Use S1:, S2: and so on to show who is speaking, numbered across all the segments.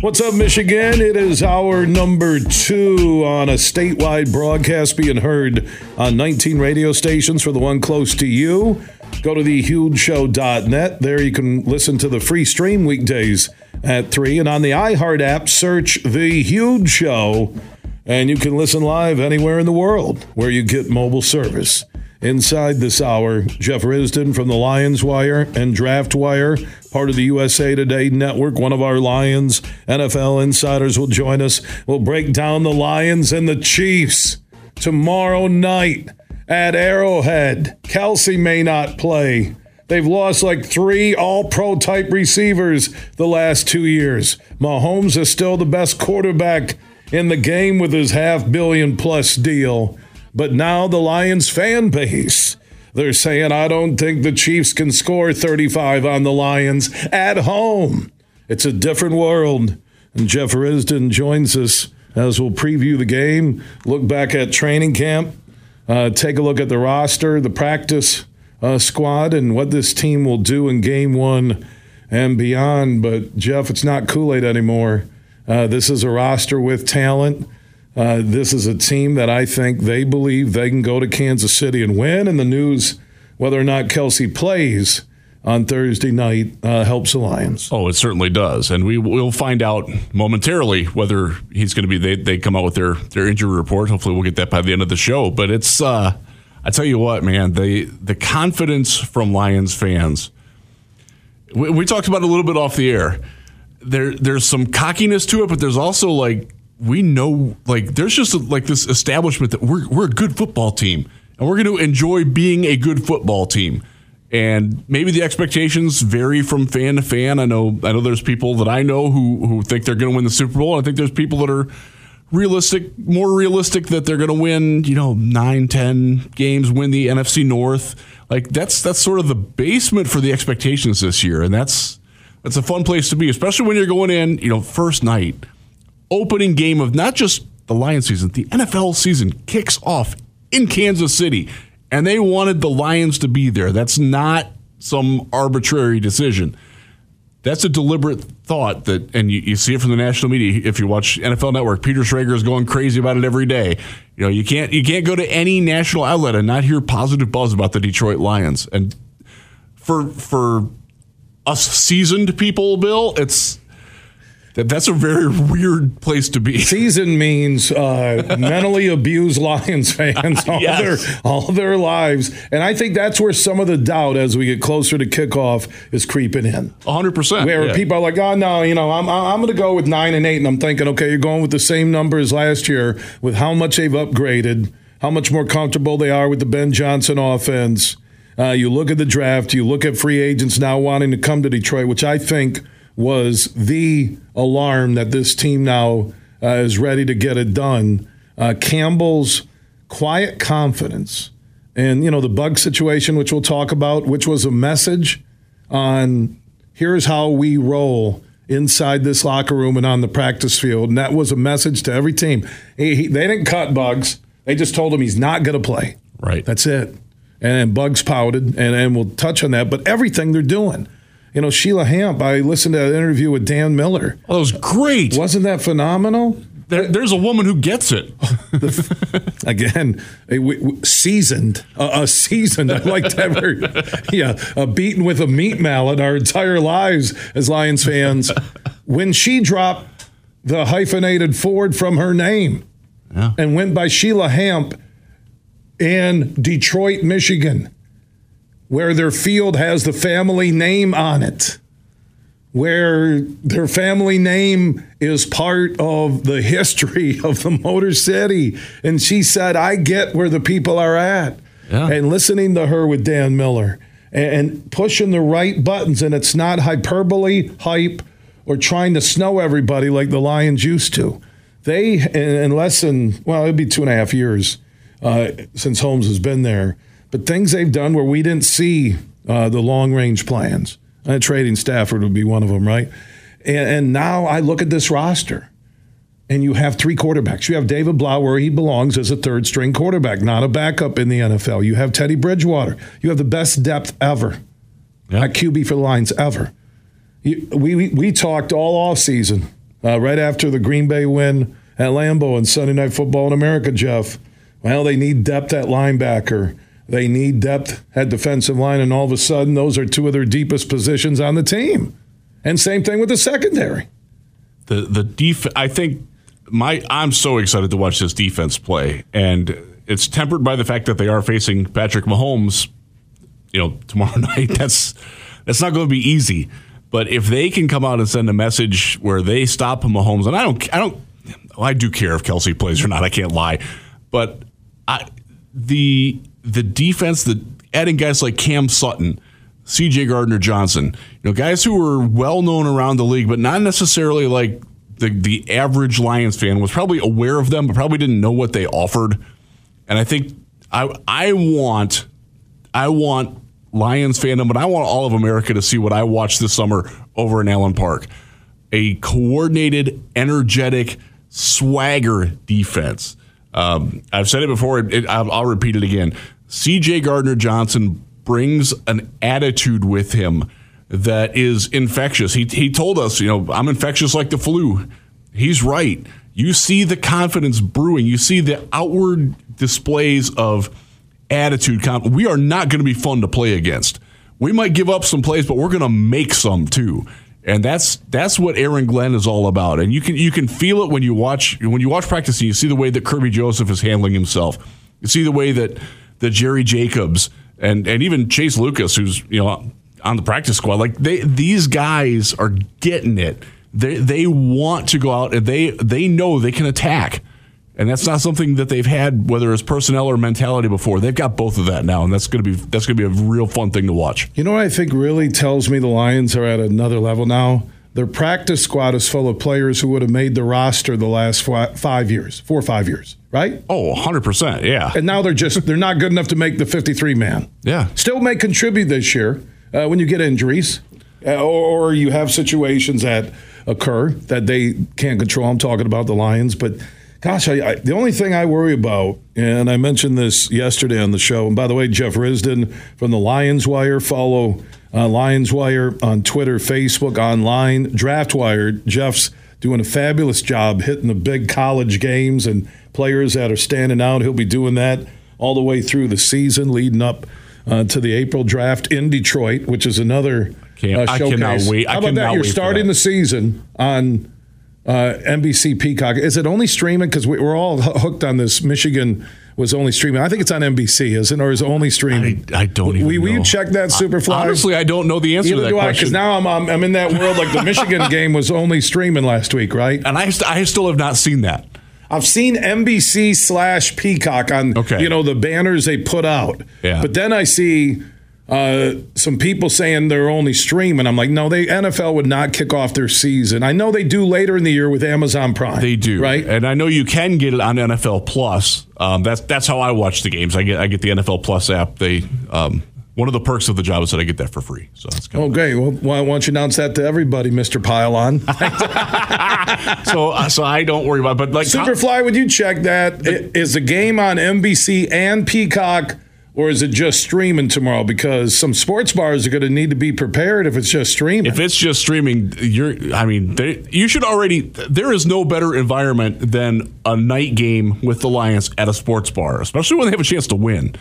S1: What's up, Michigan? It is our number two on a statewide broadcast being heard on 19 radio stations for the one close to you. Go to thehugeshow.net. There you can listen to the free stream weekdays at 3. And on the iHeart app, search The Huge Show. And you can listen live anywhere in the world where you get mobile service. Inside this hour, Jeff Risdon from the Lions Wire and Draft Wire, part of the USA Today network. One of our Lions NFL insiders will join us. We'll break down the Lions and the Chiefs tomorrow night at Arrowhead. Kelce may not play. They've lost like three all pro type receivers the last two years. Mahomes is still the best quarterback in the game with his half billion plus deal. But now the Lions fan base, they're saying, I don't think the Chiefs can score 35 on the Lions at home. It's a different world. And Jeff Risdon joins us as we'll preview the game, look back at training camp, uh, take a look at the roster, the practice uh, squad, and what this team will do in game one and beyond. But, Jeff, it's not Kool Aid anymore. Uh, this is a roster with talent. Uh, this is a team that I think they believe they can go to Kansas City and win. And the news, whether or not Kelce plays on Thursday night, uh, helps the Lions.
S2: Oh, it certainly does, and we will find out momentarily whether he's going to be. They, they come out with their their injury report. Hopefully, we'll get that by the end of the show. But it's, uh, I tell you what, man, the the confidence from Lions fans. We, we talked about a little bit off the air. There, there's some cockiness to it, but there's also like we know like there's just like this establishment that we're we're a good football team and we're going to enjoy being a good football team. And maybe the expectations vary from fan to fan. I know I know there's people that I know who who think they're going to win the Super Bowl. I think there's people that are realistic, more realistic that they're going to win, you know, 9, 10 games, win the NFC North. Like that's that's sort of the basement for the expectations this year and that's that's a fun place to be, especially when you're going in, you know, first night opening game of not just the Lions season, the NFL season kicks off in Kansas City, and they wanted the Lions to be there. That's not some arbitrary decision. That's a deliberate thought that, and you, you see it from the national media. If you watch NFL Network, Peter Schrager is going crazy about it every day. You know, you can't you can't go to any national outlet and not hear positive buzz about the Detroit Lions. And for for us seasoned people, Bill, it's that's a very weird place to be.
S1: Season means uh, mentally abused Lions fans all yes. their all their lives, and I think that's where some of the doubt as we get closer to kickoff is creeping in.
S2: hundred percent.
S1: Where yeah. people are like, "Oh no, you know, I'm I'm going to go with nine and eight," and I'm thinking, okay, you're going with the same numbers last year with how much they've upgraded, how much more comfortable they are with the Ben Johnson offense. Uh, you look at the draft, you look at free agents now wanting to come to Detroit, which I think was the alarm that this team now uh, is ready to get it done. Uh, Campbell's quiet confidence and, you know, the bug situation, which we'll talk about, which was a message on here's how we roll inside this locker room and on the practice field. And that was a message to every team. He, he, they didn't cut Bugs. They just told him he's not going to play.
S2: Right.
S1: That's it. And Bugs pouted, and, and we'll touch on that. But everything they're doing – you know, Sheila Hamp, I listened to an interview with Dan Miller.
S2: Oh, that was great.
S1: Wasn't that phenomenal?
S2: There, there's a woman who gets it.
S1: Again, a, a seasoned, a, a, seasoned. I like to ever, yeah, a beaten with a meat mallet our entire lives as Lions fans. When she dropped the hyphenated Ford from her name yeah. and went by Sheila Hamp in Detroit, Michigan where their field has the family name on it, where their family name is part of the history of the Motor City. And she said, I get where the people are at. Yeah. And listening to her with Dan Miller and pushing the right buttons, and it's not hyperbole, hype, or trying to snow everybody like the Lions used to. They, in less than, well, it'd be two and a half years uh, since Holmes has been there, but things they've done where we didn't see uh, the long range plans. Uh, trading Stafford would be one of them, right? And, and now I look at this roster and you have three quarterbacks. You have David Blough where he belongs as a third string quarterback, not a backup in the NFL. You have Teddy Bridgewater. You have the best depth ever yeah. at QB for the Lions ever. You, we, we, we talked all off season, uh, right after the Green Bay win at Lambeau and Sunday Night Football in America, Jeff. Well, they need depth at linebacker. They need depth at defensive line, and all of a sudden, those are two of their deepest positions on the team. And same thing with the secondary.
S2: The the def- I think my I'm so excited to watch this defense play, and it's tempered by the fact that they are facing Patrick Mahomes. You know, tomorrow night. That's that's not going to be easy. But if they can come out and send a message where they stop Mahomes, and I don't, I don't, well, I do care if Kelce plays or not. I can't lie, but I, the the defense, the adding guys like Cam Sutton, C.J. Gardner Johnson, you know, guys who were well known around the league, but not necessarily like the the average Lions fan was probably aware of them, but probably didn't know what they offered. And I think I I want I want Lions fandom, but I want all of America to see what I watched this summer over in Allen Park. A coordinated, energetic, swagger defense. Um, I've said it before. It, I'll, I'll repeat it again. C.J. Gardner Johnson brings an attitude with him that is infectious. He, he told us, you know, I'm infectious like the flu. He's right. You see the confidence brewing. You see the outward displays of attitude. We are not going to be fun to play against. We might give up some plays, but we're going to make some too. And that's that's what Aaron Glenn is all about. And you can you can feel it when you watch when you watch practice and you see the way that Kerby Joseph is handling himself. You see the way that that Jerry Jacobs and and even Chase Lucas, who's you know on the practice squad. Like they these guys are getting it. They they want to go out and they they know they can attack. And that's not something that they've had, whether it's personnel or mentality before. They've got both of that now, and that's going to be that's going to be a real fun thing to watch.
S1: You know what I think really tells me the Lions are at another level now. Their practice squad is full of players who would have made the roster the last five years, four or five years, right?
S2: Oh, 100%. Yeah.
S1: And now they're just, they're not good enough to make the 53 man.
S2: Yeah.
S1: Still may contribute this year uh, when you get injuries uh, or, or, you have situations that occur that they can't control. I'm talking about the Lions, but gosh, I, I, the only thing I worry about, and I mentioned this yesterday on the show, and by the way, Jeff Risdon from the Lions Wire, follow uh, Lions Wire on Twitter, Facebook, online, Draft Wire. Jeff's doing a fabulous job hitting the big college games and players that are standing out. He'll be doing that all the way through the season, leading up uh, to the April draft in Detroit, which is another uh,
S2: I cannot wait.
S1: How about that? You're starting the season on uh, NBC Peacock. Is it only streaming? Because we, are all hooked on this. Michigan was only streaming. I think it's on NBC, isn't it? Or is it only streaming?
S2: I, I don't even
S1: we,
S2: know.
S1: Will you check that, Superfly?
S2: Honestly, I don't know the answer Either to that question.
S1: Because now I'm, I'm, I'm in that world. Like the Michigan game was only streaming last week, right?
S2: And I, I still have not seen that.
S1: I've seen NBC slash Peacock on okay. you know the banners they put out.
S2: Yeah.
S1: But then I see uh, some people saying they're only streaming. I'm like, no, they NFL would not kick off their season. I know they do later in the year with Amazon Prime.
S2: They do,
S1: right?
S2: And I know you can get it on NFL Plus. Um, that's that's how I watch the games. I get I get the NFL Plus app. They um, one of the perks of the job is that I get that for free. So that's kind
S1: of okay. Well, why don't you announce that to everybody, Mister Pylon?
S2: so, uh, so I don't worry about. It, but like
S1: Superfly, would you check that? The, is the game on NBC and Peacock? Or is it just streaming tomorrow? Because some sports bars are going to need to be prepared if it's just streaming.
S2: If it's just streaming, you're. I mean, they, you should already. There is no better environment than a night game with the Lions at a sports bar, especially when they have a chance to win.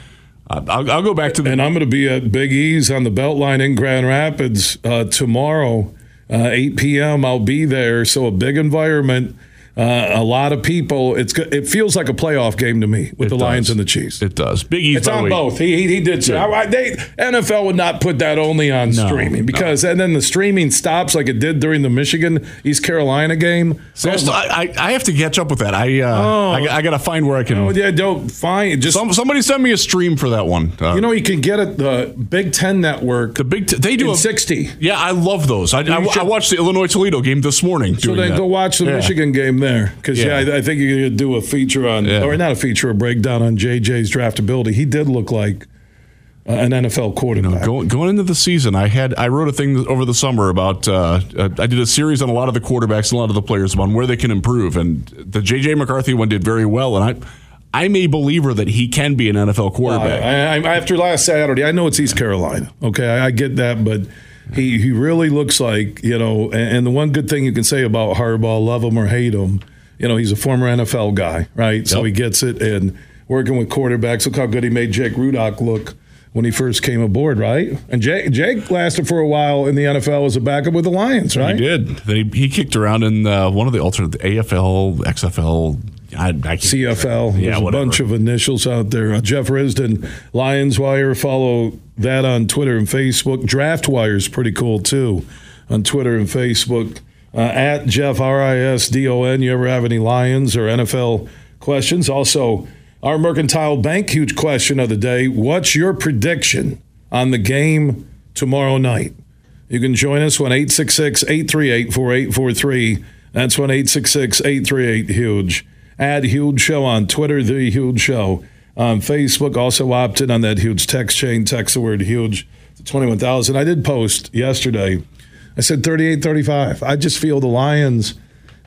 S2: I'll, I'll, go back to the.
S1: And I'm going to be at Big E's on the Beltline in Grand Rapids uh, tomorrow, uh, 8 p.m. I'll be there. So a big environment. Uh, a lot of people, it's it feels like a playoff game to me with
S2: It
S1: the Lions and the Chiefs.
S2: It does. Big East.
S1: It's on
S2: way,
S1: both. He, he, he did
S2: Yeah.
S1: I- they, NFL would not put that only on
S2: No,
S1: streaming because and then the streaming stops like it did during the Michigan East Carolina game.
S2: I, still- I, I have to catch up with that. I uh, I, I got to find where I can.
S1: Oh yeah, don't find just
S2: Some, somebody send me a stream for that one. Uh,
S1: you know you can get it the Big Ten Network
S2: the big. T- they do a
S1: sixty.
S2: Yeah, I love those. I, I,
S1: should-
S2: I watched the Illinois Toledo game this morning.
S1: So then
S2: that.
S1: go watch the
S2: Yeah.
S1: Michigan game there because yeah,
S2: Yeah.
S1: I, I think you could do a feature on
S2: Yeah.
S1: or not a feature, a breakdown on JJ's draftability. He did look like uh, an NFL quarterback.
S2: Going, going into the season, I had I wrote a thing over the summer about uh, uh, I did a series on a lot of the quarterbacks and a lot of the players on where they can improve, and the JJ McCarthy one did very well, and I. I'm a believer that he can be an NFL quarterback.
S1: I, I, after last Saturday, I know it's East Carolina. Okay, I, I get that, but he he really looks like you know. And, and the one good thing you can say about Harbaugh, love him or hate him, you know, he's a former NFL guy, right? So he gets it. And working with quarterbacks, look how good he made Jake Rudock look when he first came aboard, right? And Jake Jake lasted for a while in the NFL as a backup with the Lions, right?
S2: He did. He, he kicked around in uh, one of the alternate the AFL, XFL, I, I
S1: CFL.
S2: Yeah,
S1: There's a bunch of initials out there. Uh, Jeff Risdon, Lions Wire. Follow that on Twitter and Facebook. Draft Wire is pretty cool too on Twitter and Facebook. Uh, at Jeff R I S D O N. You ever have any Lions or NFL questions? Also, our Mercantile Bank huge question of the day. What's your prediction on the game tomorrow night? You can join us when 866 838 4843. That's when 866 838 Huge. Add Huge Show on Twitter, The Huge Show. On Facebook, also opted on that huge text chain. Text the word huge to 21,000. I did post yesterday. I said 38 35. I just feel the Lions,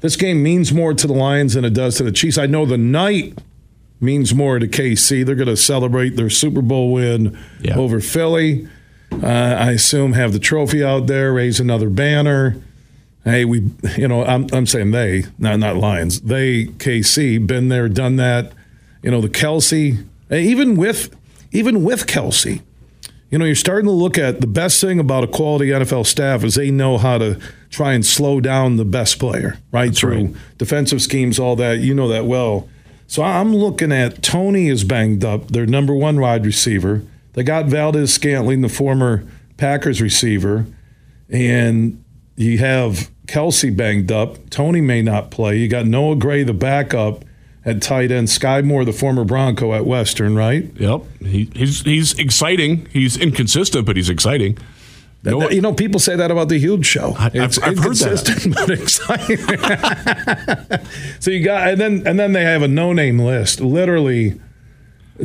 S1: this game means more to the Lions than it does to the Chiefs. I know the night means more to KC. They're going to celebrate their Super Bowl win
S2: Yeah.
S1: over Philly. Uh, I assume have the trophy out there, raise another banner. Hey, we, you know, I'm, I'm saying they, not not Lions. They KC been there, done that. You know, the Kelce, eh, even with even with Kelce, you know, you're starting to look at the best thing about a quality NFL staff is they know how to try and slow down the best player, right? Through
S2: right.
S1: defensive schemes, all that. You know that well. So I'm looking at Toney is banged up, their number one wide receiver. They got Valdes-Scantling, the former Packers receiver, and you have Kelce banged up. Toney may not play. You got Noah Gray, the backup at tight end. Skyy Moore, the former Bronco at Western, right?
S2: Yep. He, he's he's exciting. He's inconsistent, but he's exciting. No,
S1: That- you know, people say that about the huge show.
S2: I- I've-
S1: it's
S2: I've heard that.
S1: inconsistent but exciting. so you got, and then and then they have a no-name list. Literally,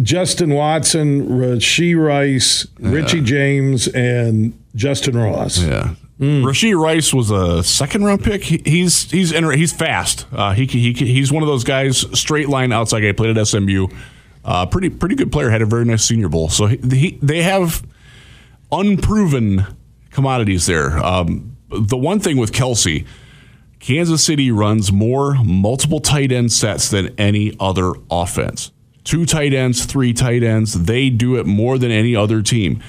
S1: Justin Watson, Rashee Rice, Richie James, and Justin Ross.
S2: yeah.
S1: Mm.
S2: Rashee Rice was a second round pick. He, he's he's inter- he's fast. Uh, he, he he's one of those guys straight line outside guy. Played at SMU. Uh, pretty pretty good player. Had a very nice Senior Bowl. So he, he they have unproven commodities there. Um, the one thing with Kelce, Kansas City runs more multiple tight end sets than any other offense. Two tight ends, three tight ends. They do it more than any other team.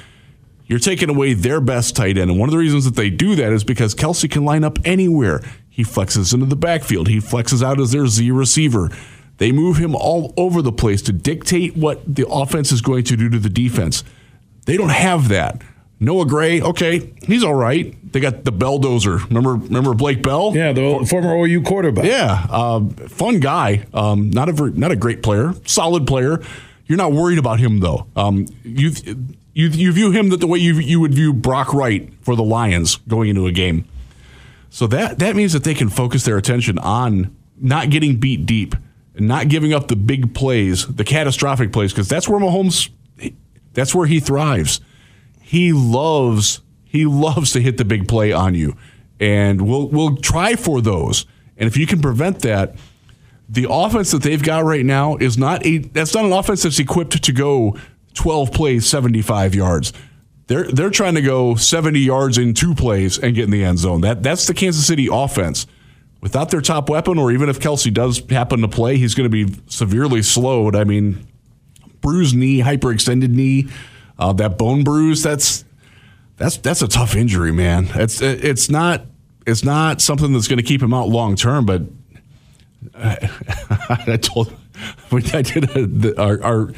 S2: You're taking away their best tight end. And one of the reasons that they do that is because Kelce can line up anywhere. He flexes into the backfield, he flexes out as their Z receiver. They move him all over the place to dictate what the offense is going to do to the defense. They don't have that. Noah Gray, okay, he's all right. They got the Belldozer. Remember, remember Blake Bell?
S1: Yeah, the former OU quarterback.
S2: Yeah, um, fun guy. Um, not a not a great player, solid player. You're not worried about him though. Um, you you you view him that the way you you would view Brock Wright for the Lions going into a game. So that that means that they can focus their attention on not getting beat deep, and not giving up the big plays, the catastrophic plays, because that's where Mahomes, that's where he thrives. He loves he loves to hit the big play on you, and we'll we'll try for those. And if you can prevent that, the offense that they've got right now is not a that's not an offense that's equipped to go 12 plays 75 yards. They're they're trying to go 70 yards in two plays and get in the end zone. That that's the Kansas City offense. Without their top weapon or even if Kelce does happen to play he's going to be severely slowed. I mean bruised knee hyperextended knee uh, that bone bruise that's that's that's a tough injury man. It's it's not it's not something that's going to keep him out long term but I told I did a, the, our, our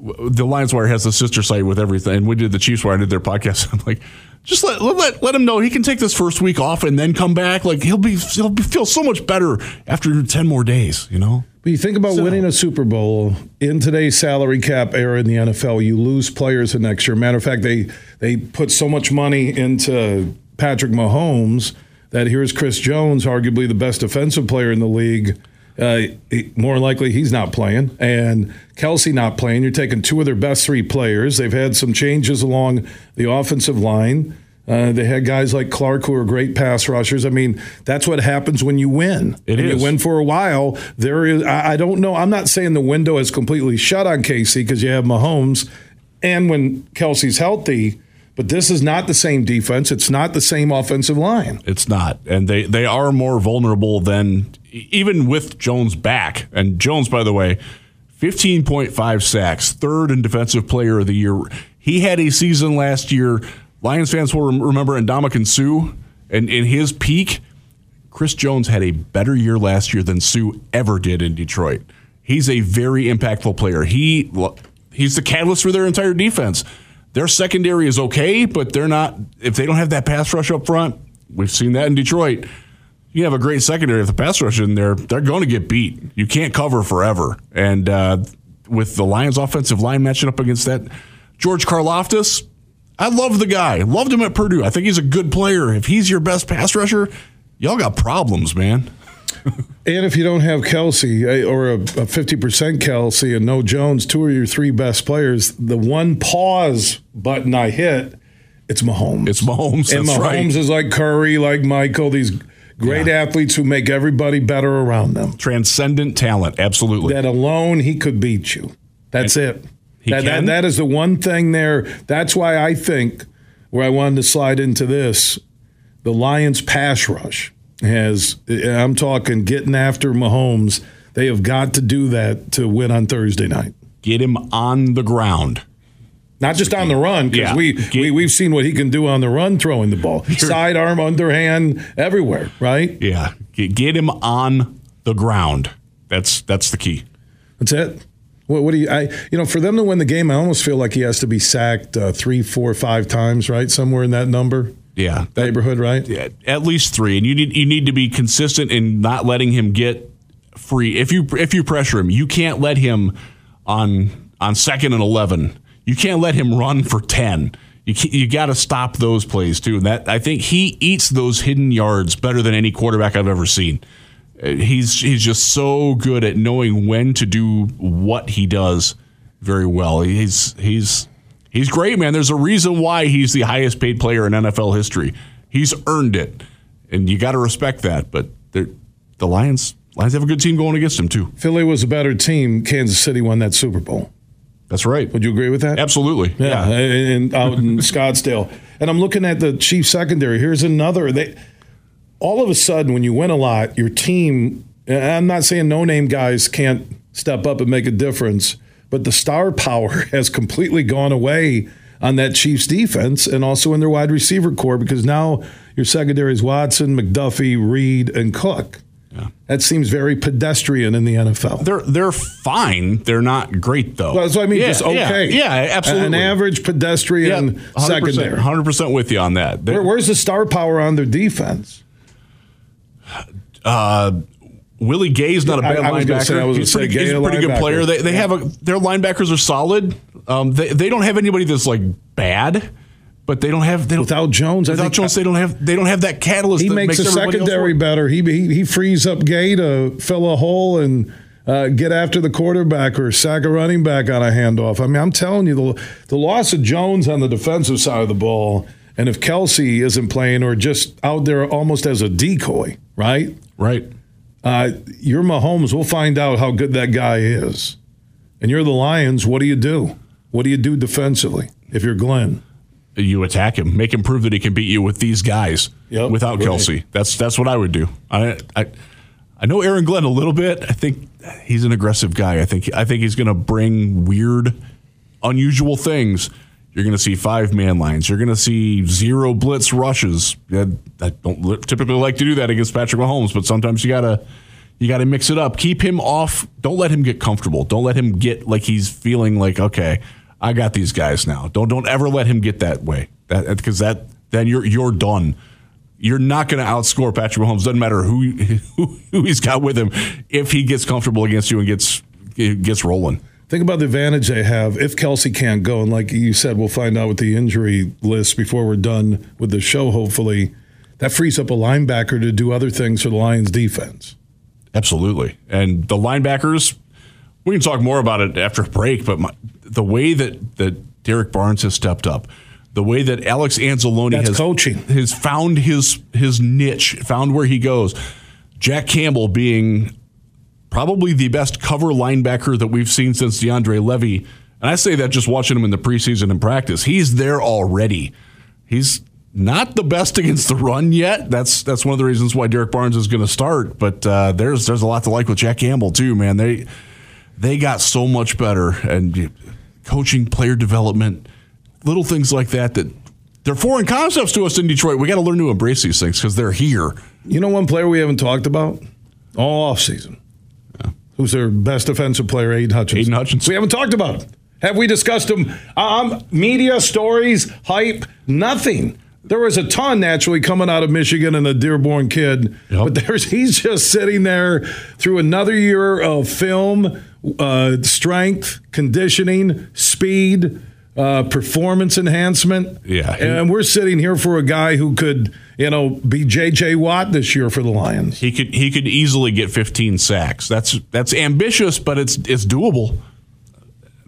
S2: the Lions Wire has a sister site with everything, and we did the Chiefs Wire. I did their podcast. I'm like, just let, let let him know he can take this first week off and then come back. Like he'll be he'll be, feel so much better after ten more days. You know.
S1: But you think about so, winning a Super Bowl in today's salary cap era in the NFL, you lose players the next year. Matter of fact, they they put so much money into Patrick Mahomes that here's Chris Jones, arguably the best defensive player in the league. Uh, more likely he's not playing, and Kelce not playing. You're taking two of their best three players. They've had some changes along the offensive line. Uh, they had guys like Clark who are great pass rushers. I mean, that's what happens when you win.
S2: It
S1: and
S2: is.
S1: You win for a while. There is. I, I don't know. I'm not saying the window is completely shut on KC because you have Mahomes, and when Kelce's healthy but this is not the same defense. It's not the same offensive line.
S2: It's not. And they, they are more vulnerable than even with Jones back. And Jones, by the way, 15.5 sacks, third in defensive player of the year. He had a season last year. Lions fans will remember Ndamukong Suh and in his peak. Chris Jones had a better year last year than Suh ever did in Detroit. He's a very impactful player. He he's the catalyst for their entire defense. Their secondary is okay, but they're not. If they don't have that pass rush up front, we've seen that in Detroit. You have a great secondary. If the pass rush is in there, they're going to get beat. You can't cover forever. And uh, with the Lions' offensive line matching up against that, George Karlaftis, I love the guy. Loved him at Purdue. I think he's a good player. If he's your best pass rusher, y'all got problems, man.
S1: And if you don't have Kelce eh, or a, 50% Kelce and no Jones, two of your three best players, the one pause button I hit, it's Mahomes.
S2: It's Mahomes.
S1: And Mahomes
S2: right.
S1: is like Curry, like Michael, these great yeah. athletes who make everybody better around them.
S2: Transcendent talent, absolutely.
S1: That alone, he could beat you. That's and it. That,
S2: that,
S1: that is the one thing there. That's why I think where I wanted to slide into this the Lions pass rush has I'm talking getting after Mahomes. They have got to do that to win on Thursday night.
S2: Get him on the ground.
S1: Not just on the run, because
S2: yeah.
S1: we, we, we've seen what he can do on the run throwing the ball. Sidearm, underhand, everywhere, right?
S2: Yeah. Get, get him on the ground. That's that's the key.
S1: That's it. What, what, do you? I you know, for them to win the game, I almost feel like he has to be sacked uh, three, four, five times, right? Somewhere in that number.
S2: Yeah,
S1: neighborhood, right?
S2: Yeah, at least three, and you need you need to be consistent in not letting him get free. If you if you pressure him, you can't let him on on second and eleven. You can't let him run for ten. You you got to stop those plays too. And that I think he eats those hidden yards better than any quarterback I've ever seen. Uh, he's he's just so good at knowing when to do what he does very well. He's he's He's great, man. There's a reason why he's the highest paid player in NFL history. He's earned it, and you got to respect that. But the Lions, Lions have a good team going against him too.
S1: Philly was a better team. Kansas City won that Super Bowl.
S2: That's right.
S1: Would you agree with that?
S2: Absolutely.
S1: Yeah, yeah. And out in Scottsdale. And I'm looking at the Chiefs secondary. Here's another. They all of a sudden, when you win a lot, your team. I'm not saying no name guys can't step up and make a difference but the star power has completely gone away on that Chiefs defense and also in their wide receiver core because now your secondary is Watson, McDuffie, Reid, and Cook. Yeah. That seems very pedestrian in the NFL.
S2: They're they're fine. They're not great though.
S1: Well, that's what I mean.
S2: Yeah,
S1: just okay.
S2: Yeah, yeah, absolutely.
S1: An average pedestrian
S2: yeah,
S1: 100%, secondary.
S2: Hundred percent with you on that.
S1: Where, where's the star power on their defense?
S2: Uh, Willie Gay's not a bad
S1: I, I
S2: linebacker.
S1: Say,
S2: he's, pretty, he's a pretty good player. They, they yeah. have a their linebackers are solid. Um, they they don't have anybody that's like bad, but they don't have they don't,
S1: without Jones.
S2: Without Jones, they don't have they don't have that catalyst.
S1: He makes,
S2: makes
S1: the secondary better. He, he he frees up Gay to fill a hole and. Uh, get after the quarterback or sack a running back on a handoff. I mean, I'm telling you, the, the loss of Jones on the defensive side of the ball, and if Kelce isn't playing or just out there almost as a decoy, right?
S2: Right.
S1: Uh, you're Mahomes. We'll find out how good that guy is. And you're the Lions. What do you do? What do you do defensively if you're Glenn?
S2: You attack him, make him prove that he can beat you with these guys
S1: yep,
S2: without
S1: right.
S2: Kelce. That's that's what I would do. I, I I know Aaron Glenn a little bit. I think he's an aggressive guy. I think I think he's going to bring weird, unusual things. You're going to see five man lines. You're going to see zero blitz rushes. I don't typically like to do that against Patrick Mahomes, but sometimes you gotta You got to mix it up. Keep him off. Don't let him get comfortable. Don't let him get like he's feeling like okay, I got these guys now. Don't don't ever let him get that way. That because that then you're you're done. You're not going to outscore Patrick Mahomes. Doesn't matter who, who who he's got with him. If he gets comfortable against you and gets gets rolling.
S1: Think about the advantage they have if Kelce can't go. And like you said, we'll find out with the injury list before we're done with the show, hopefully. That frees up a linebacker to do other things for the Lions defense.
S2: Absolutely. And the linebackers, we can talk more about it after a break, but my, the way that, that Derrick Barnes has stepped up, the way that Alex Anzalone
S1: That's
S2: has
S1: coaching.
S2: has found his his niche, found where he goes. Jack Campbell being probably the best cover linebacker that we've seen since DeAndre Levy. And I say that just watching him in the preseason and practice. He's there already. He's not the best against the run yet. That's that's one of the reasons why Derrick Barnes is going to start. But uh, there's there's a lot to like with Jack Campbell too, man. They they got so much better and coaching, player development, little things like that that they're foreign concepts to us in Detroit. We got to learn to embrace these things because they're here.
S1: You know one player we haven't talked about all offseason? Who's their best defensive player, Aidan Hutchinson?
S2: Aidan Hutchinson.
S1: We haven't talked about him. Have we discussed him? Um, media stories, hype, nothing. There was a ton naturally coming out of Michigan and the Dearborn kid,
S2: Yep.
S1: but there's he's just sitting there through another year of film, uh, strength, conditioning, speed, uh, performance enhancement.
S2: Yeah,
S1: and we're sitting here for a guy who could, you know, be J.J. Watt this year for the Lions.
S2: He could he could easily get 15 sacks. That's that's ambitious, but it's it's doable.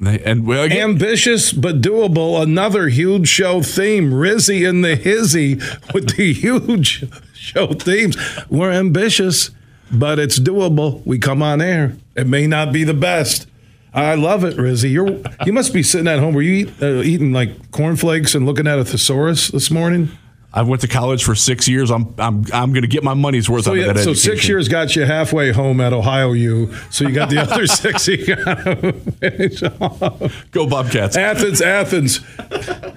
S2: And well, again,
S1: Ambitious but doable. Another huge show theme. Rizzy and the Hizzy with the huge show themes. We're ambitious, but it's doable. We come on air. It may not be the best. I love it, Rizzy. You're you must be sitting at home. Were you eat, uh, eating like cornflakes and looking at a thesaurus this morning?
S2: I went to college for six years. I'm I'm I'm going to get my money's worth
S1: So,
S2: out of
S1: yeah,
S2: that
S1: so
S2: education.
S1: six years got you halfway home at Ohio U. So you got the other six you got to.
S2: Go Bobcats.
S1: Athens, Athens.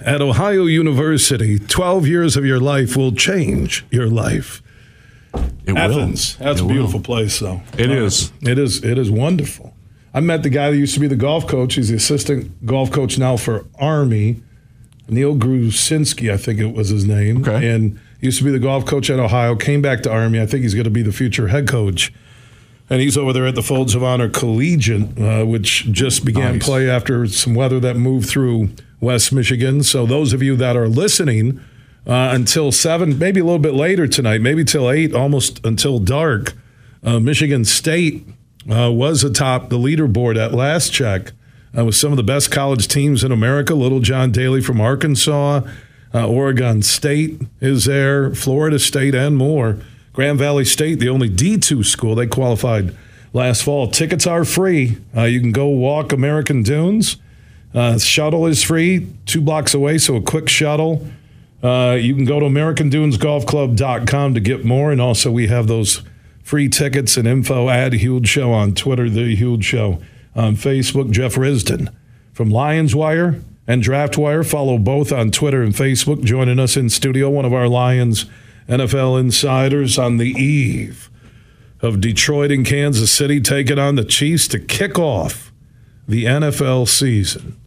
S1: At Ohio University, 12 years of your life will change your life.
S2: It will.
S1: Athens. That's
S2: It
S1: a
S2: will.
S1: beautiful place, though.
S2: It is.
S1: It is. It is wonderful. I met the guy that used to be the golf coach. He's the assistant golf coach now for Army. Neil Grusinski, I think it was his name.
S2: Okay.
S1: And he used to be the golf coach at Ohio, came back to Army. I think he's going to be the future head coach. And he's over there at the Folds of Honor Collegiate, uh, which just began
S2: Nice.
S1: play after some weather that moved through West Michigan. So those of you that are listening uh, until seven, maybe a little bit later tonight, maybe till eight, almost until dark, uh, Michigan State uh, was atop the leaderboard at last check uh, with some of the best college teams in America. Little John Daly from Arkansas, uh, Oregon State is there, Florida State, and more. Grand Valley State, the only D2 school, they qualified last fall. Tickets are free. Uh, you can go walk American Dunes. Uh, shuttle is free, two blocks away, so a quick shuttle. Uh, you can go to AmericanDunesGolfClub.com to get more. And also, we have those free tickets and info at Huge Show on Twitter, The Huge Show on Facebook. Jeff Risdon from Lions Wire and Draft Wire. Follow both on Twitter and Facebook. Joining us in studio, one of our Lions NFL insiders on the eve of Detroit and Kansas City taking on the Chiefs to kick off the NFL season.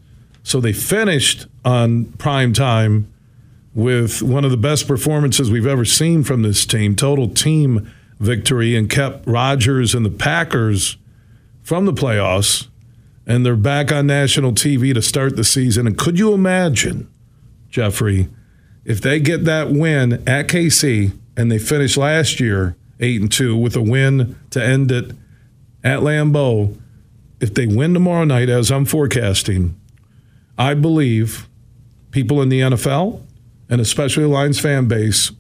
S1: So they finished on prime time with one of the best performances we've ever seen from this team, total team victory, and kept Rodgers and the Packers from the playoffs. And they're back on national TV to start the season. And could you imagine, Jeffrey, if they get that win at KC and they finish last year eight and two with a win to end it at Lambeau, if they win tomorrow night, as I'm forecasting, I believe people in the NFL and especially the Lions fan base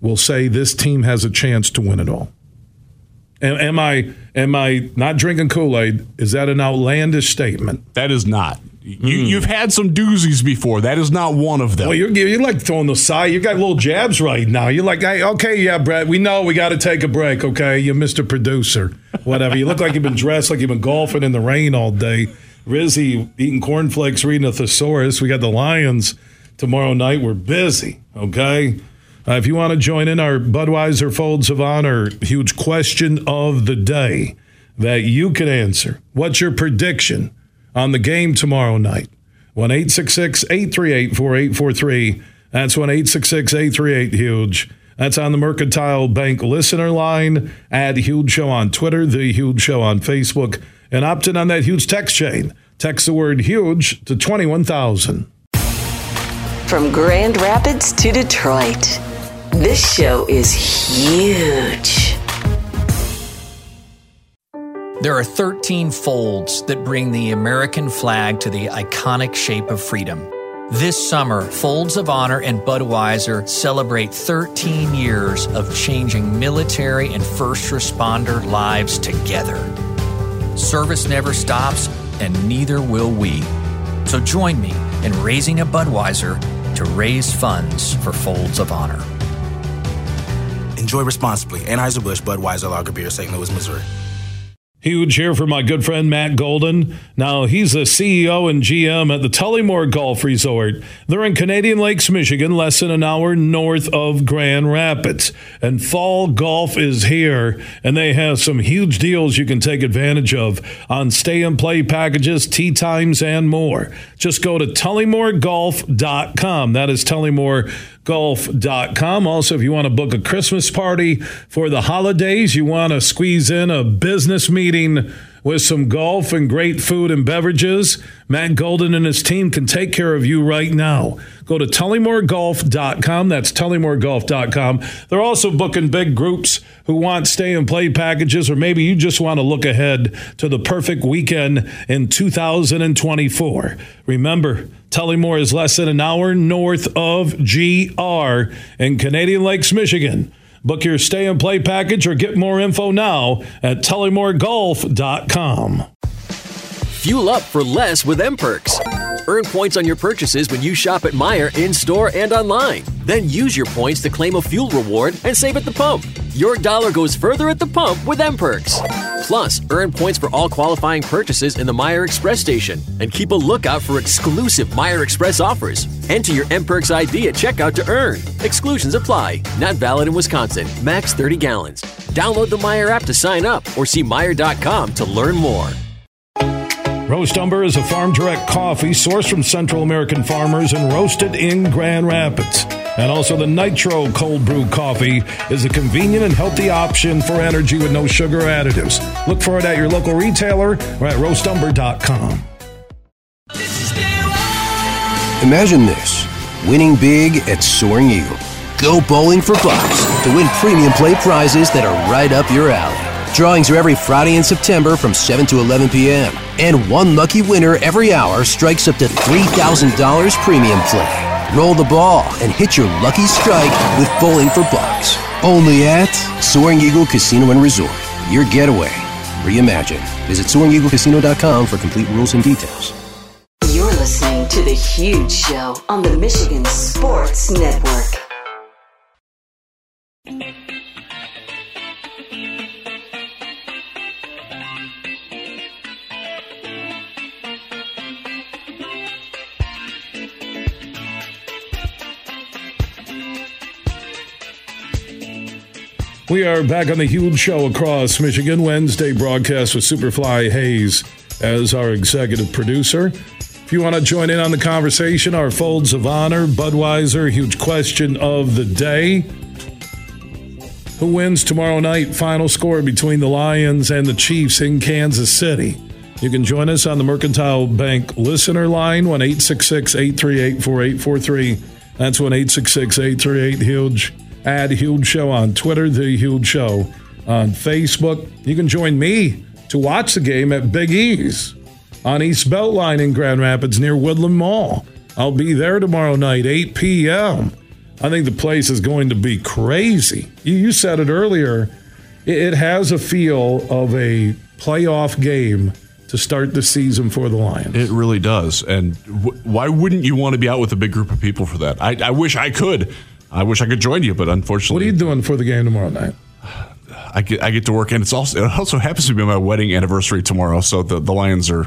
S1: will say this team has a chance to win it all. Am, am I am I not drinking Kool Aid? Is that an outlandish statement?
S2: That is not. You, hmm. You've had some doozies before. That is not one of them.
S1: Well, you're, you're like throwing the side. You got little jabs right now. You're like, hey, okay, yeah, Brad, we know we got to take a break, okay? You're Mr. Producer, whatever. You look like you've been dressed like you've been golfing in the rain all day. Rizzy eating cornflakes, reading a thesaurus. We got the Lions tomorrow night. We're busy, okay? Uh, if you want to join in our Budweiser Folds of Honor huge question of the day that you can answer, what's your prediction on the game tomorrow night? 1 838 4843. That's 1 838 Huge. That's on the Mercantile Bank listener line. Add Huge Show on Twitter, The Huge Show on Facebook, and opt in on that huge text chain. Text the word huge to 21,000.
S3: From Grand Rapids to Detroit, this show is huge.
S4: There are 13 folds that bring the American flag to the iconic shape of freedom. This summer, Folds of Honor and Budweiser celebrate 13 years of changing military and first responder lives together. Service never stops, and neither will we. So join me in raising a Budweiser to raise funds for Folds of Honor.
S5: Enjoy responsibly. Anheuser-Busch Budweiser Lager Beer, St. Louis, Missouri.
S1: Huge here for my good friend Matt Golden. Now, he's the CEO and GM at the Tullymore Golf Resort. They're in Canadian Lakes, Michigan, less than an hour north of Grand Rapids. And fall golf is here, and they have some huge deals you can take advantage of on stay and play packages, tee times, and more. Just go to tullymoregolf.com. That is Tullymore golf.com. Also, if you want to book a Christmas party for the holidays, you want to squeeze in a business meeting with some golf and great food and beverages, Matt Golden and his team can take care of you right now. Go to tullymoregolf.com. That's tullymoregolf.com. They're also booking big groups who want stay and play packages, or maybe you just want to look ahead to the perfect weekend in 2024. Remember, Tullymore is less than an hour north of GR in Canadian Lakes, Michigan. Book your stay and play package or get more info now at tullymoregolf.com.
S6: Fuel up for less with MPerks. Earn points on your purchases when you shop at Meijer in store and online. Then use your points to claim a fuel reward and save at the pump. Your dollar goes further at the pump with MPerks. Plus, earn points for all qualifying purchases in the Meijer Express station and keep a lookout for exclusive Meijer Express offers. Enter your MPerks ID at checkout to earn. Exclusions apply. Not valid in Wisconsin. Max 30 gallons. Download the Meijer app to sign up or see Meijer.com to learn more.
S1: Roast Umber is a farm direct coffee sourced from Central American farmers and roasted in Grand Rapids. And also, the Nitro Cold Brew Coffee is a convenient and healthy option for energy with no sugar additives. Look for it at your local retailer or at roastumber.com.
S7: Imagine this winning big at Soaring Eagle. Go bowling for bucks to win premium play prizes that are right up your alley. Drawings are every Friday in September from 7 to 11 p.m. And one lucky winner every hour strikes up to $3,000 premium play. Roll the ball and hit your lucky strike with Bowling for Bucks. Only at Soaring Eagle Casino and Resort. Your getaway. Reimagine. Visit SoaringEagleCasino.com for complete rules and details.
S3: You're listening to The Huge Show on the Michigan Sports Network.
S1: We are back on the huge show across Michigan. Wednesday broadcast with Superfly Hayes as our executive producer. If you want to join in on the conversation, our folds of honor, Budweiser, huge question of the day. Who wins tomorrow night? Final score between the Lions and the Chiefs in Kansas City. You can join us on the Mercantile Bank listener line, 1 838 4843. That's 1 838 Huge. Add Huge Show on Twitter, The Huge Show on Facebook. You can join me to watch the game at Big E's on East Beltline in Grand Rapids near Woodland Mall. I'll be there tomorrow night, 8 p.m. I think the place is going to be crazy. You, you said it earlier. It, it has a feel of a playoff game to start the season for the Lions.
S2: It really does. And w- why wouldn't you want to be out with a big group of people for that? I, I wish I could. I wish I could join you, but unfortunately,
S1: what are you doing for the game tomorrow night?
S2: I get I get to work, and it's also it also happens to be my wedding anniversary tomorrow. So the, the Lions are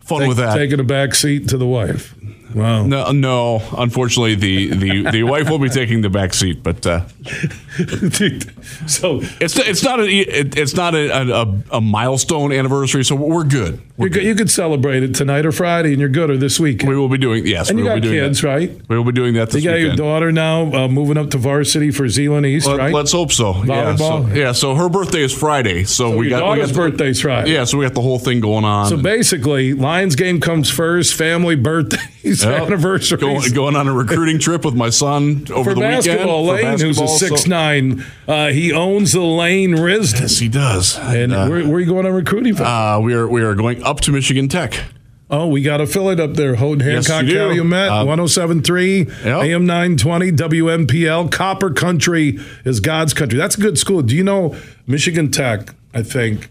S2: fun
S1: Take,
S2: with that.
S1: Taking a back seat to the wife. Wow.
S2: No, no. Unfortunately, the, the, the wife will be taking the back seat, but uh,
S1: so
S2: it's it's not a it, it's not a, a, a milestone anniversary, so we're good. We're
S1: you could, you could celebrate it tonight or Friday, and you're good, or this weekend.
S2: We will be doing yes.
S1: and
S2: we
S1: you
S2: will
S1: got
S2: be doing
S1: kids,
S2: that.
S1: right?
S2: We will be doing that this
S1: You got your daughter now uh, moving up to varsity for Zeeland East, right?
S2: Let's hope so. Yeah so,
S1: Volleyball?
S2: yeah. So her birthday is Friday. So,
S1: So
S2: we got we got the-
S1: birthday's Friday.
S2: Yeah. So we got the whole thing going on.
S1: So basically, Lions game comes first, family birthdays,
S2: Yep.
S1: anniversaries.
S2: Going, going on a recruiting trip with my son over
S1: for
S2: the
S1: basketball,
S2: weekend.
S1: Lane,
S2: for
S1: who's a
S2: basketball, so-
S1: six nine, uh, he owns the Lane Risdon.
S2: Yes, he does.
S1: And
S2: uh,
S1: where, where are you going on recruiting for?
S2: uh, we are we are going up to Michigan Tech.
S1: oh, we got to fill it up there, Houghton
S2: Yes,
S1: Hancock
S2: do.
S1: Calumet,
S2: Uh,
S1: 1073, AM 920, WMPL. Copper Country is God's country. That's a good school. Do you know Michigan Tech, I think,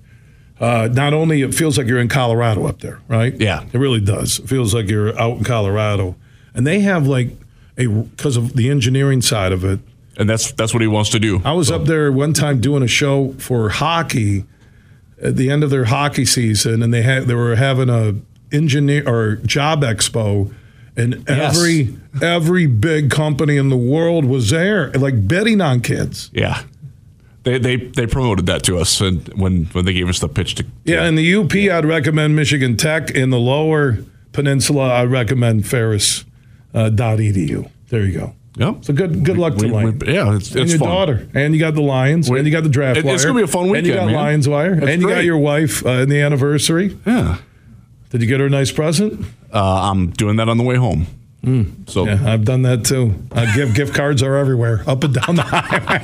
S1: uh, not only it feels like you're in Colorado up there, right?
S2: Yeah.
S1: It really does. It feels like you're out in Colorado. And they have like a, because of the engineering side of it,
S2: And that's that's what he wants to do.
S1: I was up there one time doing a show for hockey at the end of their hockey season, and they had they were having a engineer or job expo, and
S2: Yes.
S1: every every big company in the world was there, like betting on kids.
S2: Yeah. They, they they promoted that to us and when when they gave us the pitch to
S1: Yeah, in the UP, I'd recommend Michigan Tech. In the Lower Peninsula, I'd recommend Ferris uh, dot edu. There you go.
S2: Yep.
S1: So good good luck to
S2: We- we-
S1: Lane.
S2: yeah, it's,
S1: and
S2: it's
S1: your
S2: fun.
S1: daughter, and you got the Lions,
S2: We-
S1: and you got the draft
S2: It-
S1: wire.
S2: it's gonna be a fun weekend.
S1: And you got
S2: man.
S1: Lions wire,
S2: That's
S1: and you got your wife uh, in the anniversary.
S2: Yeah.
S1: Did you get her a nice present?
S2: Uh, I'm doing that on the way home. So
S1: Hmm. Yeah, I've done that too. Uh, gift gift cards are everywhere, up and down the highway.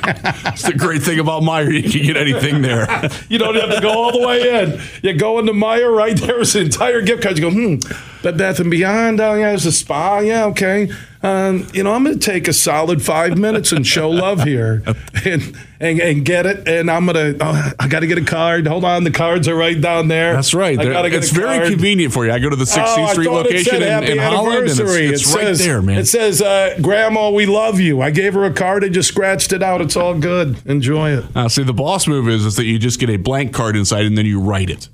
S2: It's the great thing about Meijer. You can get anything there.
S1: you don't have to go all the way in. You go into Meijer, right there's the entire gift card. You go, hmm, Bed Bath and Beyond. Oh yeah, there's a spa. Yeah, okay. Um, you know, I'm going to take a solid five minutes and show love here, and and, and get it. And I'm gonna. Oh, I got to get a card. Hold on, the cards are right down there.
S2: That's right.
S1: I gotta get
S2: it's very
S1: card.
S2: convenient for you. I go to the 16th
S1: Oh,
S2: Street location in, in Holland, and it's, it's
S1: It
S2: right
S1: says,
S2: there, man.
S1: It says, uh, "Grandma, we love you." I gave her a card and just scratched it out. It's all good. Enjoy it.
S2: Uh, see, the boss move is, is that you just get a blank card inside and then you write it.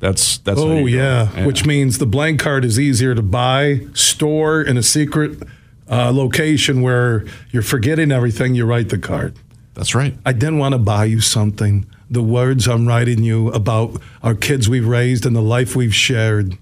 S2: That's that's.
S1: Oh
S2: it.
S1: yeah. which means the blank card is easier to buy, store in a secret uh, location where you're forgetting everything. You write the card.
S2: that's right.
S1: I didn't want to buy you something. The words I'm writing you about our kids we've raised and the life we've shared.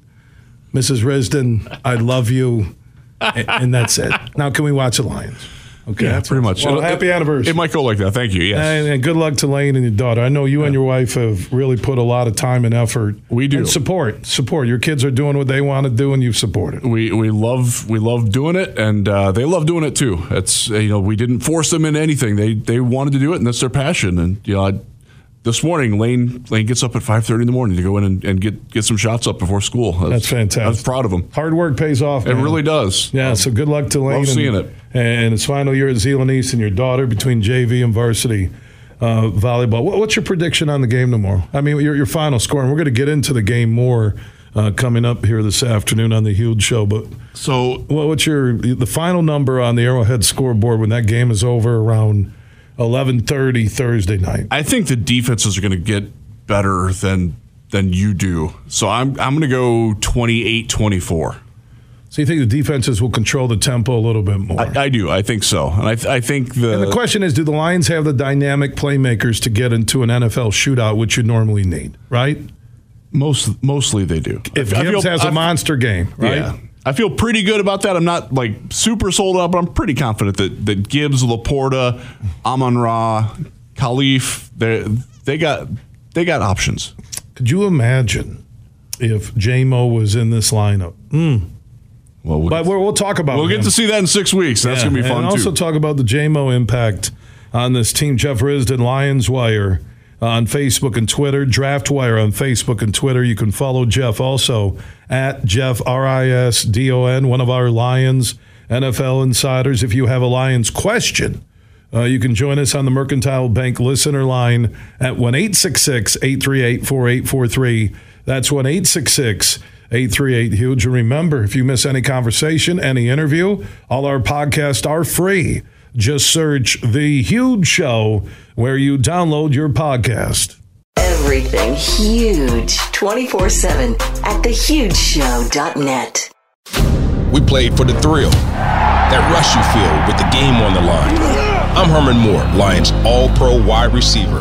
S1: Mrs. Risdon, I love you. and, and that's it. Now, can we watch the Lions? Okay,
S2: Yeah, pretty much.
S1: Well, happy anniversary.
S2: It might go like that. Thank you. Yes.
S1: And, and good luck to Lane and your daughter. I know you and your wife have really put a lot of time and effort.
S2: We do.
S1: And support. Support. Your kids are doing what they want to do, and you've supported.
S2: we we love we love doing it, and uh, they love doing it too. It's you know we didn't force them into anything. They they wanted to do it, and that's their passion. And you know, I, this morning Lane Lane gets up at five thirty in the morning to go in and, and get get some shots up before school.
S1: That's fantastic.
S2: I was proud of him.
S1: Hard work pays off.
S2: It really does.
S1: Yeah, so good luck to Lane.
S2: love
S1: and,
S2: seeing it.
S1: And his final year at Zeeland East and your daughter between JV and varsity uh, volleyball. What, what's your prediction on the game tomorrow? I mean, your, your final score, and we're going to get into the game more uh, coming up here this afternoon on the Huge Show. But
S2: So
S1: what, what's your the final number on the Arrowhead scoreboard when that game is over around 11:30 Thursday night?
S2: I think the defenses are going to get better than than you do. So I'm I'm going to go 28-24.
S1: So you think the defenses will control the tempo a little bit more?
S2: I, I do. I think so. And I, th- I think the,
S1: And the question is, do the Lions have the dynamic playmakers to get into an NFL shootout, which you normally need, right?
S2: most mostly they do.
S1: If
S2: I
S1: Gibbs
S2: feel-
S1: has a monster game, right?
S2: Yeah. I feel pretty good about that. I'm not like super sold out, but I'm pretty confident that, that Gibbs, LaPorta, Amon Ra, Kalif, they they got they got options.
S1: Could you imagine if Jamo was in this lineup? Hmm.
S2: Well, we'll,
S1: But we'll, we'll talk about it.
S2: we'll get to see that in six weeks. That's
S1: Yeah,
S2: gonna be fun
S1: and also
S2: too.
S1: talk about the Jamo impact on this team. Jeff Risdon, Lions Wire on Facebook and Twitter. Draft Wire on Facebook and Twitter. You can follow Jeff also at Jeff R I S D O N, one of our Lions NFL insiders. If you have a Lions question. Uh, you can join us on the Mercantile Bank listener line at 1 838 4843. That's 1 838 Huge. And remember, if you miss any conversation, any interview, all our podcasts are free. Just search The Huge Show where you download your podcast.
S3: Everything huge 24 7 at thehugeshow.net.
S8: We played for the thrill, that rush you feel with the game on the line. I'm Herman Moore, Lions All Pro wide receiver.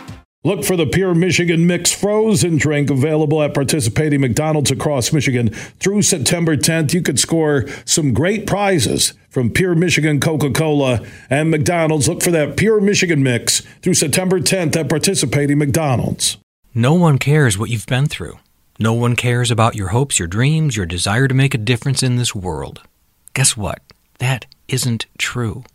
S1: Look for the Pure Michigan Mix frozen drink available at participating McDonald's across Michigan through September 10th. You could score some great prizes from Pure Michigan Coca Cola and McDonald's. Look for that Pure Michigan Mix through September 10th at participating McDonald's.
S4: No one cares what you've been through. No one cares about your hopes, your dreams, your desire to make a difference in this world. Guess what? That isn't true.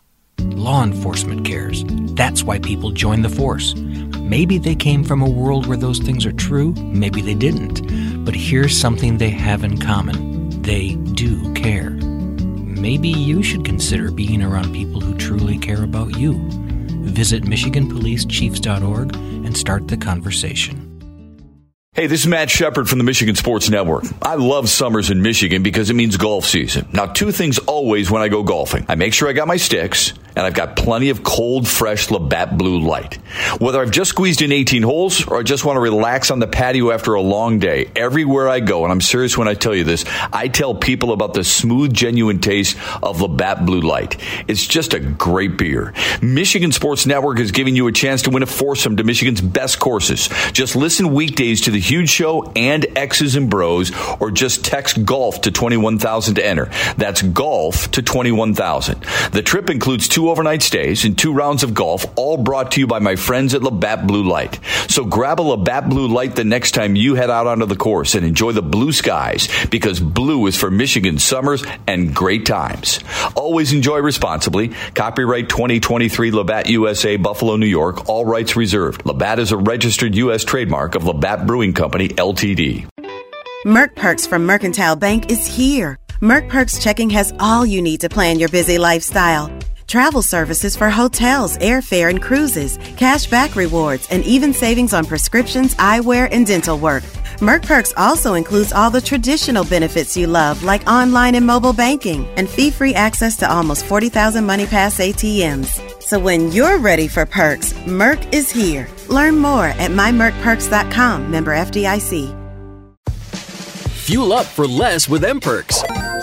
S4: Law enforcement cares. That's why people join the force. Maybe they came from a world where those things are true, maybe they didn't. But here's something they have in common they do care. Maybe you should consider being around people who truly care about you. Visit MichiganPoliceChiefs.org and start the conversation.
S9: Hey, this is Matt Shepard from the Michigan Sports Network. I love summers in Michigan because it means golf season. Now, two things always when I go golfing. I make sure I got my sticks and I've got plenty of cold, fresh Labatt Blue Light. Whether I've just squeezed in 18 holes or I just want to relax on the patio after a long day, everywhere I go, and I'm serious when I tell you this, I tell people about the smooth, genuine taste of Labatt Blue Light. It's just a great beer. Michigan Sports Network is giving you a chance to win a foursome to Michigan's best courses. Just listen weekdays to the huge show and X's and Bros, or just text golf to 21,000 to enter. That's golf to 21,000. The trip includes two overnight stays and two rounds of golf, all brought to you by my friends at Labatt Blue Light. So grab a Labatt Blue Light the next time you head out onto the course and enjoy the blue skies because blue is for Michigan summers and great times. Always enjoy responsibly. Copyright 2023 Labatt USA, Buffalo, New York. All rights reserved. Labatt is a registered U.S. trademark of Labatt Brewing Company, Ltd.
S10: Merck Perks from Mercantile Bank is here. Merck Perks checking has all you need to plan your busy lifestyle travel services for hotels, airfare, and cruises, cash back rewards, and even savings on prescriptions, eyewear, and dental work. Merck Perks also includes all the traditional benefits you love, like online and mobile banking, and fee free access to almost 40,000 MoneyPass ATMs. So when you're ready for perks, Merck is here. Learn more at mymerckperks.com, member FDIC.
S6: Fuel up for less with M Perks.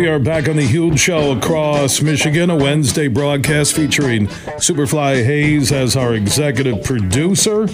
S1: We are back on the huge show across Michigan, a Wednesday broadcast featuring Superfly Hayes as our executive producer.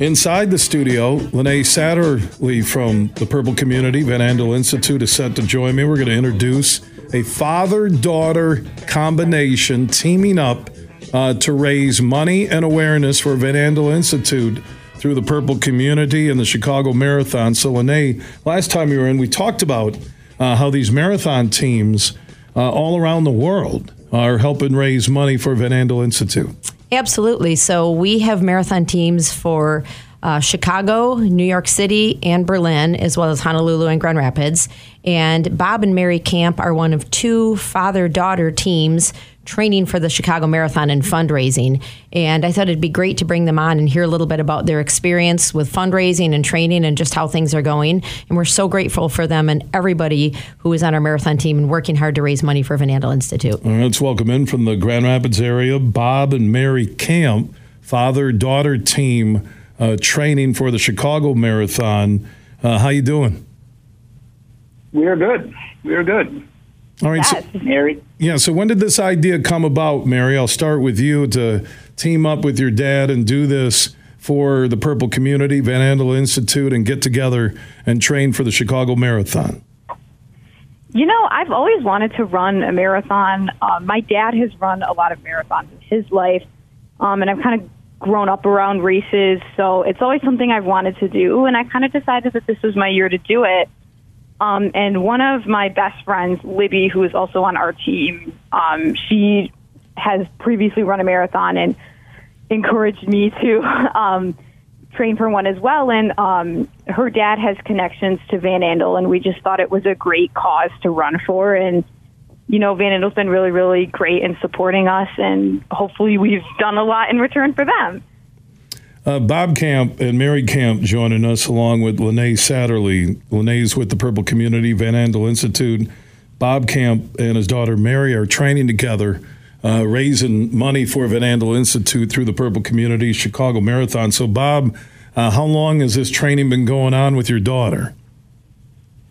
S1: Inside the studio, Linnae Satterlee from the Purple Community Van Andel Institute is set to join me. We're going to introduce a father daughter combination teaming up uh, to raise money and awareness for Van Andel Institute through the Purple Community and the Chicago Marathon. So, Linnae, last time you were in, we talked about uh, how these marathon teams uh, all around the world are helping raise money for Van Andel Institute.
S11: Absolutely. So we have marathon teams for uh, Chicago, New York City, and Berlin, as well as Honolulu and Grand Rapids. And Bob and Mary Camp are one of two father daughter teams training for the Chicago Marathon and fundraising. And I thought it'd be great to bring them on and hear a little bit about their experience with fundraising and training and just how things are going. And we're so grateful for them and everybody who is on our marathon team and working hard to raise money for Van Andel Institute.
S1: All right, let's welcome in from the Grand Rapids area Bob and Mary Camp, father daughter team uh, training for the Chicago Marathon. Uh, how you doing?
S12: We are good. We are good.
S1: All right,
S12: yes. so, Mary.
S1: Yeah. So when did this idea come about, Mary? I'll start with you to team up with your dad and do this for the Purple Community Van Andel Institute and get together and train for the Chicago Marathon.
S13: You know, I've always wanted to run a marathon. Um, my dad has run a lot of marathons in his life, um, and I've kind of grown up around races, so it's always something I've wanted to do. And I kind of decided that this was my year to do it. Um, and one of my best friends, Libby, who is also on our team, um, she has previously run a marathon and encouraged me to um, train for one as well. And um, her dad has connections to Van Andel, and we just thought it was a great cause to run for. And you know, Van Andel's been really, really great in supporting us, and hopefully, we've done a lot in return for them.
S1: Uh, Bob Camp and Mary Camp joining us along with Linnae Satterlee. Linnae's with the Purple Community Van Andel Institute. Bob Camp and his daughter Mary are training together uh, raising money for Van Andel Institute through the Purple Community Chicago Marathon. So, Bob, uh, how long has this training been going on with your daughter?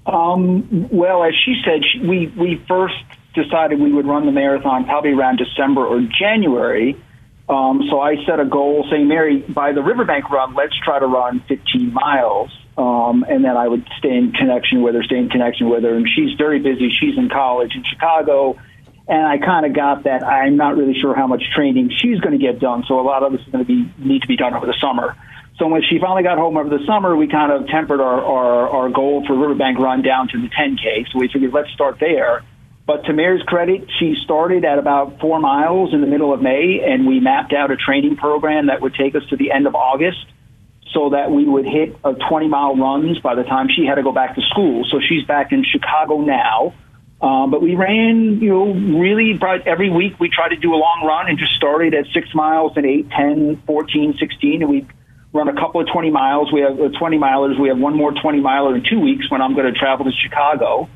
S12: Um, well, as she said, she, we we first decided we would run the marathon probably around December or January. Um, so I set a goal saying, Mary, by the riverbank run, let's try to run 15 miles. Um, and then I would stay in connection with her, stay in connection with her. And she's very busy. She's in college in Chicago and I kind of got that I'm not really sure how much training she's going to get done. So a lot of this is going to be need to be done over the summer. So when she finally got home over the summer, we kind of tempered our, our, our goal for Riverbank Run down to the 10K. So we figured let's start there. But to Mary's credit, she started at about four miles in the middle of May, and we mapped out a training program that would take us to the end of August so that we would hit a 20 mile runs by the time she had to go back to school. So she's back in Chicago now. Um, but we ran, you know, really every week we tried to do a long run and just started at six miles and eight, 10, 14, 16, and we run a couple of 20 miles. We have uh, 20 milers. We have one more 20 miler in two weeks when I'm going to travel to Chicago.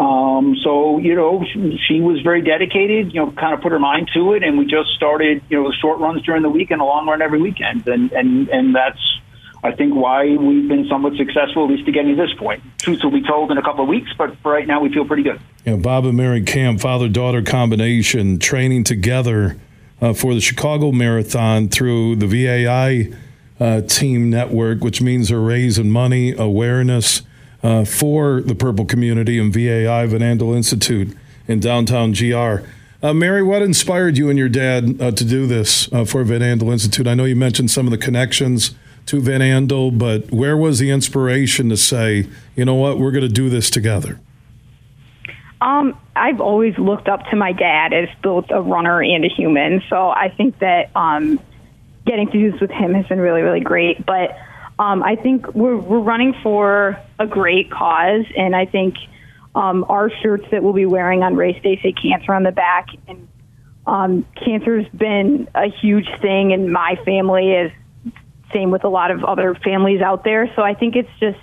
S12: Um, so, you know, she, she was very dedicated, you know, kind of put her mind to it. And we just started, you know, short runs during the week and a long run every weekend. And, and, and that's, I think why we've been somewhat successful, at least to getting to this point. Truth will be told in a couple of weeks, but for right now, we feel pretty good.
S1: Know, Bob and Mary Camp, father daughter combination, training together uh, for the Chicago Marathon through the VAI uh, team network, which means they're raising money, awareness uh, for the Purple community and VAI Van Andel Institute in downtown GR. Uh, Mary, what inspired you and your dad uh, to do this uh, for Van Andel Institute? I know you mentioned some of the connections to Van Andel, but where was the inspiration to say, you know what, we're going to do this together?
S13: Um, I've always looked up to my dad as both a runner and a human, so I think that um, getting to do this with him has been really, really great. But um, I think we're we're running for a great cause, and I think um, our shirts that we'll be wearing on race day say cancer on the back, and um, cancer's been a huge thing in my family as same with a lot of other families out there. So I think it's just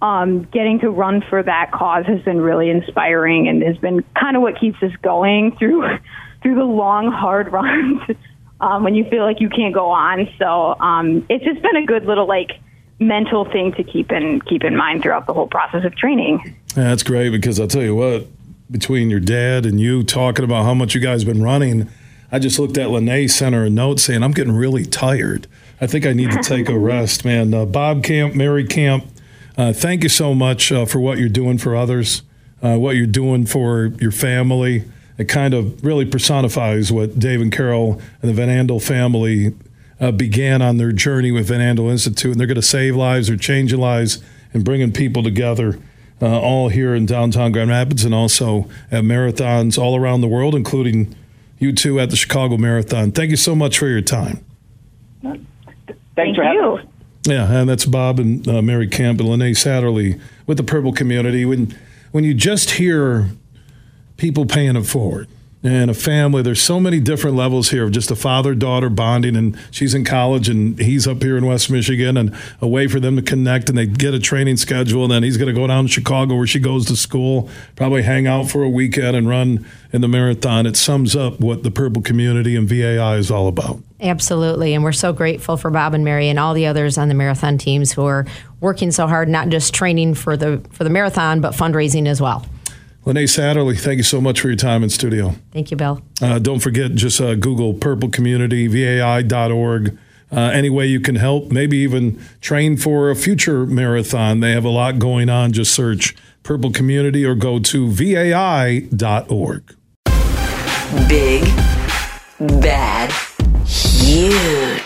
S13: um, getting to run for that cause has been really inspiring and has been kind of what keeps us going through through the long, hard runs um, when you feel like you can't go on. So um, it's just been a good little like mental thing to keep in keep in mind throughout the whole process of training.
S1: Yeah, that's great because I'll tell you what, between your dad and you talking about how much you guys been running, I just looked at Linnae sent her a note saying I'm getting really tired. I think I need to take a rest, man. Uh, Bob Camp, Mary Camp, uh, thank you so much uh, for what you're doing for others, uh, what you're doing for your family. It kind of really personifies what Dave and Carol and the Van Andel family uh, began on their journey with Van Andel Institute. And they're going to save lives or changing lives and bringing people together. Uh, all here in downtown Grand Rapids and also at marathons all around the world, including you two at the Chicago Marathon. Thank you so much for your time.
S12: Thanks
S13: Thank
S12: for
S13: you.
S12: having us.
S1: Yeah, and that's Bob and uh, Mary Camp and Linnae Satterlee with the Purple community. When when you just hear people paying it forward, and a family. There's so many different levels here of just a father daughter bonding, and she's in college and he's up here in West Michigan, and a way for them to connect. And they get a training schedule, and then he's going to go down to Chicago where she goes to school, probably hang out for a weekend and run in the marathon. It sums up what the Purple community and VAI is all about.
S11: Absolutely. And we're so grateful for Bob and Mary and all the others on the marathon teams who are working so hard, not just training for the for the marathon, but fundraising as well.
S1: Linnae Satterlee, thank you so much for your time in studio.
S11: Thank you, Bill.
S1: Uh, don't forget, just uh, Google Purple Community, VAI.org. Uh, any way you can help, maybe even train for a future marathon. They have a lot going on. Just search Purple Community or go to VAI.org.
S3: Big, bad, huge.